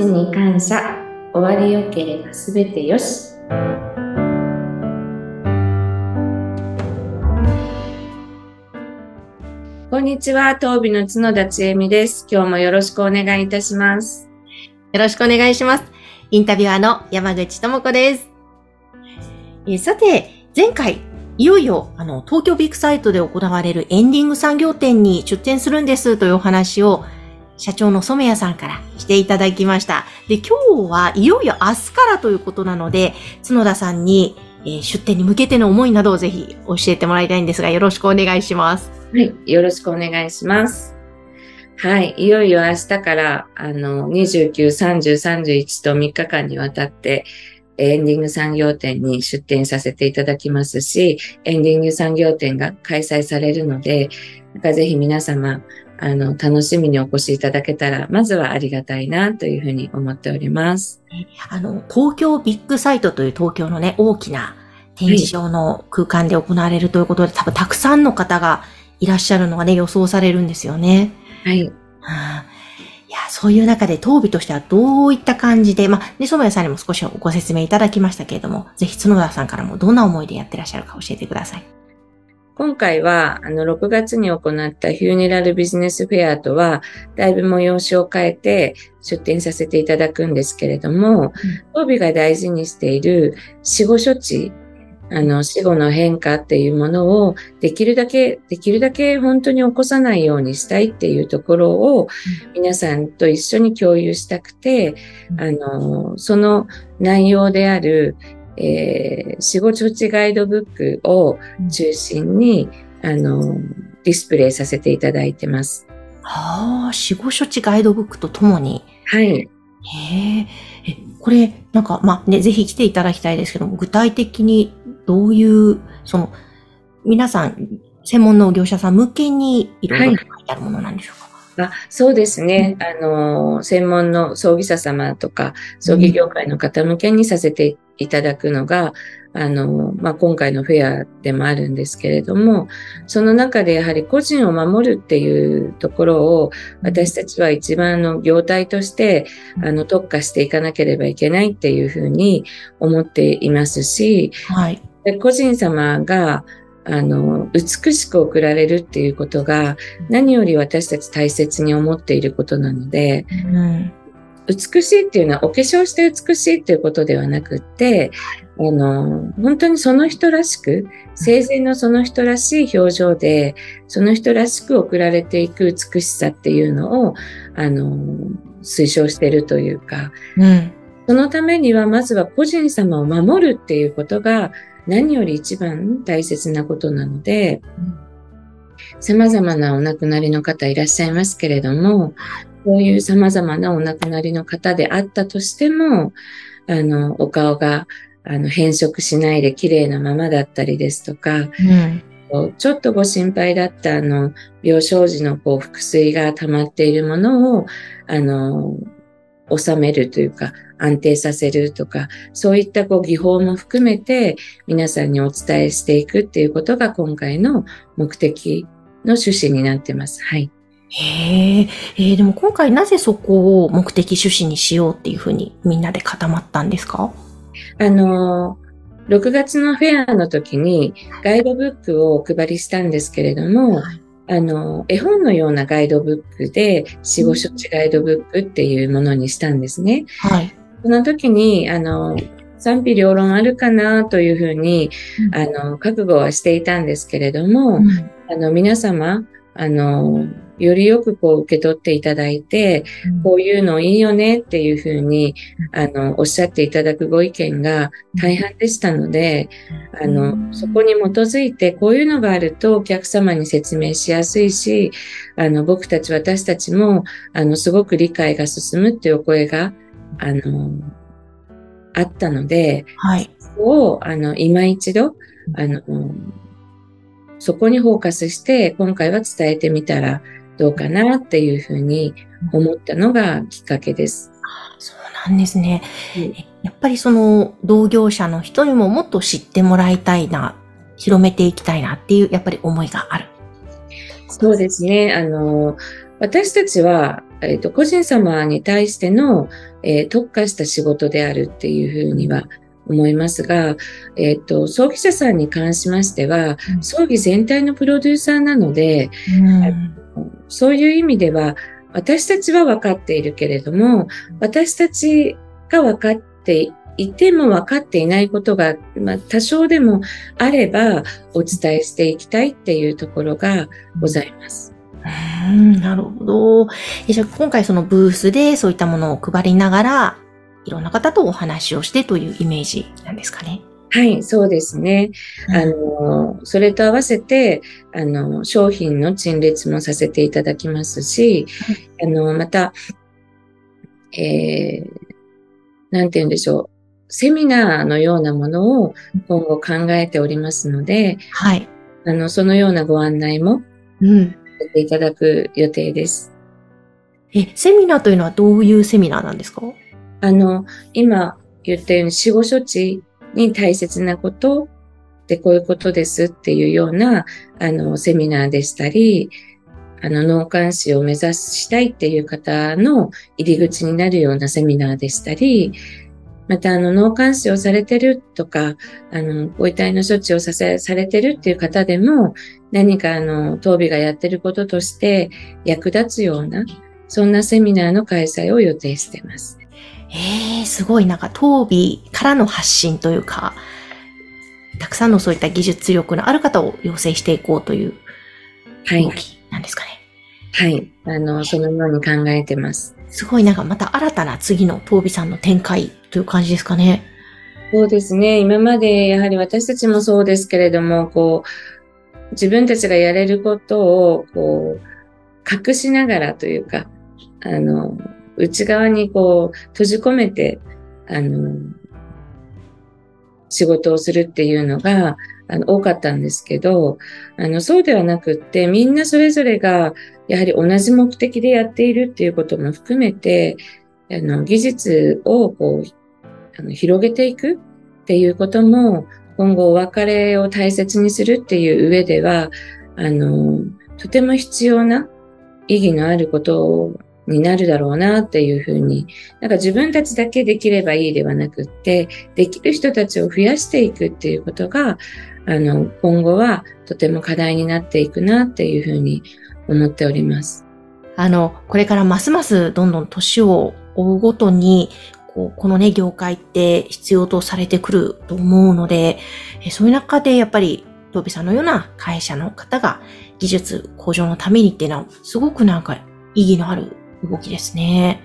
ちに感謝。終わりよければすべてよし。こんにちは、東美の角田千恵美です。今日もよろしくお願いいたします。よろしくお願いします。インタビュアーの山口智子です。えさて、前回、いよいよ、あの、東京ビッグサイトで行われるエンディング産業展に出展するんですというお話を、社長の染谷さんからしていただきました。で、今日はいよいよ明日からということなので、角田さんに、えー出展に向けての思いなどをぜひ教えてもらいたいんですが、よろしくお願いします。はい、よろしくお願いします。はい、いよいよ明日から、あの、29、30、31と3日間にわたって、エンディング産業展に出展させていただきますし、エンディング産業展が開催されるので、なんかぜひ皆様、あの、楽しみにお越しいただけたら、まずはありがたいなというふうに思っております。あの、東京ビッグサイトという東京のね、大きな展示場の空間で行われるということで、多分たくさんの方がいらっしゃるのがね、予想されるんですよね。はい。うんいや、そういう中で、当美としてはどういった感じで、まあ、ね、染谷さんにも少しご説明いただきましたけれども、ぜひ角田さんからもどんな思いでやってらっしゃるか教えてください。今回は、あの、6月に行ったヒューネラルビジネスフェアとは、だいぶ催しを変えて出展させていただくんですけれども、当美が大事にしている死後処置、あの、死後の変化っていうものを、できるだけ、できるだけ本当に起こさないようにしたいっていうところを、皆さんと一緒に共有したくて、あの、その内容である、えー死後処置ガイドブックを中心に、あの、ディスプレイさせていただいてます。はあ、死後処置ガイドブックとともに、はい。へえ、え、これ、なんか、まあね、ぜひ来ていただきたいですけども、具体的にどういう、その、皆さん、専門の業者さん向けにいろいろ書いてあるものなんでしょうか、あそうですね。あの、専門の葬儀社様とか、葬儀業界の方向けにさせていただくのが、あの、まあ、今回のフェアでもあるんですけれども、その中でやはり個人を守るっていうところを、私たちは一番の業態として、あの、特化していかなければいけないっていうふうに思っていますし、はい。で個人様が、あの、美しく送られるっていうことが、何より私たち大切に思っていることなので、うん。美しいっていうのはお化粧して美しいっていうことではなくって、あの、本当にその人らしく、生前のその人らしい表情で、その人らしく送られていく美しさっていうのを、あの、推奨しているというか、うん。そのためにはまずは個人様を守るっていうことが何より一番大切なことなので、様々なお亡くなりの方いらっしゃいますけれども、こういう様々なお亡くなりの方であったとしても、あの、お顔が、あの、変色しないで綺麗なままだったりですとか、うん。ちょっとご心配だったあの、病床時のこう、腹水が溜まっているものを、あの、収めるというか、安定させるとか、そういったこう、技法も含めて、皆さんにお伝えしていくっていうことが今回の目的の趣旨になってます。はい。へえ、えーでも今回なぜそこを目的趣旨にしようっていうふうにみんなで固まったんですか？あの、6月のフェアの時にガイドブックをお配りしたんですけれども、はい。あの、絵本のようなガイドブックで死後処置ガイドブックっていうものにしたんですね。はい。その時に、あの、賛否両論あるかなというふうに、あの、覚悟はしていたんですけれども、うん。あの、皆様、あの、よりよくこう受け取っていただいて、こういうのいいよねっていうふうに、あの、おっしゃっていただくご意見が大半でしたので、あの、そこに基づいて、こういうのがあるとお客様に説明しやすいし、あの、僕たち、私たちも、あの、すごく理解が進むっていうお声が、あの、あったので、はい。そこを、あの、今一度、あの、そこにフォーカスして、今回は伝えてみたらどうかなっていうふうに思ったのがきっかけです。そうなんですね。やっぱりその同業者の人にももっと知ってもらいたいな、広めていきたいなっていう、やっぱり思いがある。そうですね。あの、私たちは、えっ、と、個人様に対しての、えー特化した仕事であるっていうふうには思いますが、えっ、と、葬儀社さんに関しましては、うん葬儀全体のプロデューサーなので、うんそういう意味では、私たちは分かっているけれども、私たちが分かっていても分かっていないことが、まあ、多少でもあればお伝えしていきたいっていうところがございます。うんなるほど。えじゃあ今回そのブースでそういったものを配りながら、いろんな方とお話をしてというイメージなんですかね。はい、そうですね。うんあの、それと合わせて、あの、商品の陳列もさせていただきますし、あの、また、えー、なんて言うんでしょう。セミナーのようなものを今後考えておりますので、はい。あの、そのようなご案内もうん。させていただく予定です。え、セミナーというのはどういうセミナーなんですか？あの、今言ったように死後処置に大切なことでこういうことですっていうような、あの、セミナーでしたり、あの、脳幹視を目指したいっていう方の入り口になるようなセミナーでしたり、また、あの、脳幹視をされてるとか、あの、ご遺体の処置をさせ、されてるっていう方でも、何かあの、当備がやってることとして役立つような、そんなセミナーの開催を予定してます。ええすごいなんか、当備からの発信というか、たくさんのそういった技術力のある方を養成していこうというはい動。きなんですかね。はい。あの、そのように考えてます。すごいなんかまた新たな次の当備さんの展開という感じですかね。そうですね。今までやはり私たちもそうですけれども、こう、自分たちがやれることを、こう、隠しながらというか、あの、内側にこう、閉じ込めて、あの、仕事をするっていうのが、あの、多かったんですけど、あの、そうではなくって、みんなそれぞれが、やはり同じ目的でやっているっていうことも含めて、あの、技術をこう、あの広げていくっていうことも、今後お別れを大切にするっていう上では、あの、とても必要な意義のあることをになるだろうなっていうふうに、なんか自分たちだけできればいいではなくって、できる人たちを増やしていくっていうことが、あの、今後はとても課題になっていくなっていうふうに思っております。あの、これからますますどんどん年を追うごとに、こうこのね、業界って必要とされてくると思うので、えそういう中でやっぱり、トビさんのような会社の方が技術向上のためにっていうのは、すごくなんか意義のある動きですね。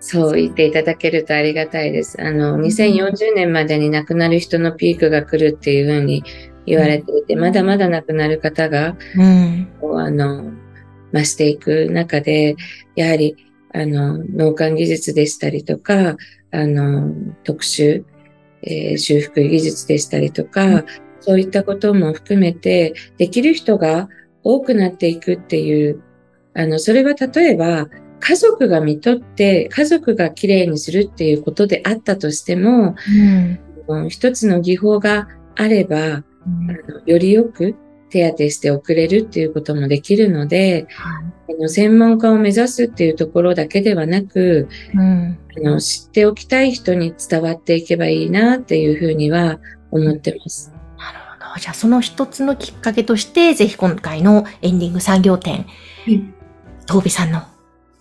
そう言っていただけるとありがたいです。あの、2040年までに亡くなる人のピークが来るっていうふうに言われていて、まだまだ亡くなる方が、うん。あの、増していく中で、やはり、あの、脳幹技術でしたりとか、あの、特殊、えー修復技術でしたりとか、うんそういったことも含めて、できる人が多くなっていくっていう、あの、それは例えば、家族が見とって、家族がきれいにするっていうことであったとしても、うん。うん一つの技法があれば、あのよりよく手当てして送れるっていうこともできるので、あの専門家を目指すっていうところだけではなく、うん。あの知っておきたい人に伝わっていけばいいなっていうふうには思ってます。なるほど。じゃあその一つのきっかけとして、ぜひ今回のエンディング産業展、うんトービさんの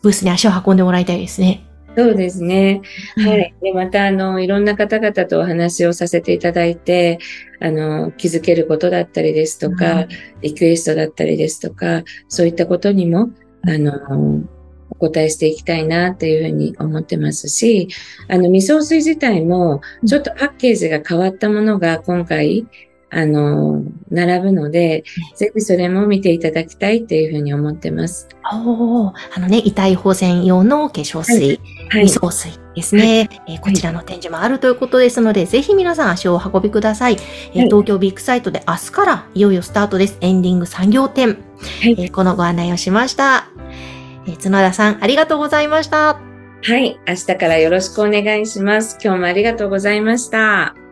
ブースに足を運んでもらいたいですね。そうですね。はい。で、また、あの、いろんな方々とお話をさせていただいて、あの、気づけることだったりですとか、リクエストだったりですとか、そういったことにも、あの、お答えしていきたいなっていうふうに思ってますし、あの、味噌水自体も、ちょっとパッケージが変わったものが今回、あの、並ぶので、ぜひそれも見ていただきたいっていうふうに思ってます。おーあのね、遺体保全用の化粧水、はい。味噌水ですね、えーこちらの展示もあるということですので、ぜひ皆さん足をお運びください。えーはい東京ビッグサイトで明日からいよいよスタートです。エンディング産業展。はいえーこのご案内をしました。えー角田さん、ありがとうございました。はい。明日からよろしくお願いします。今日もありがとうございました。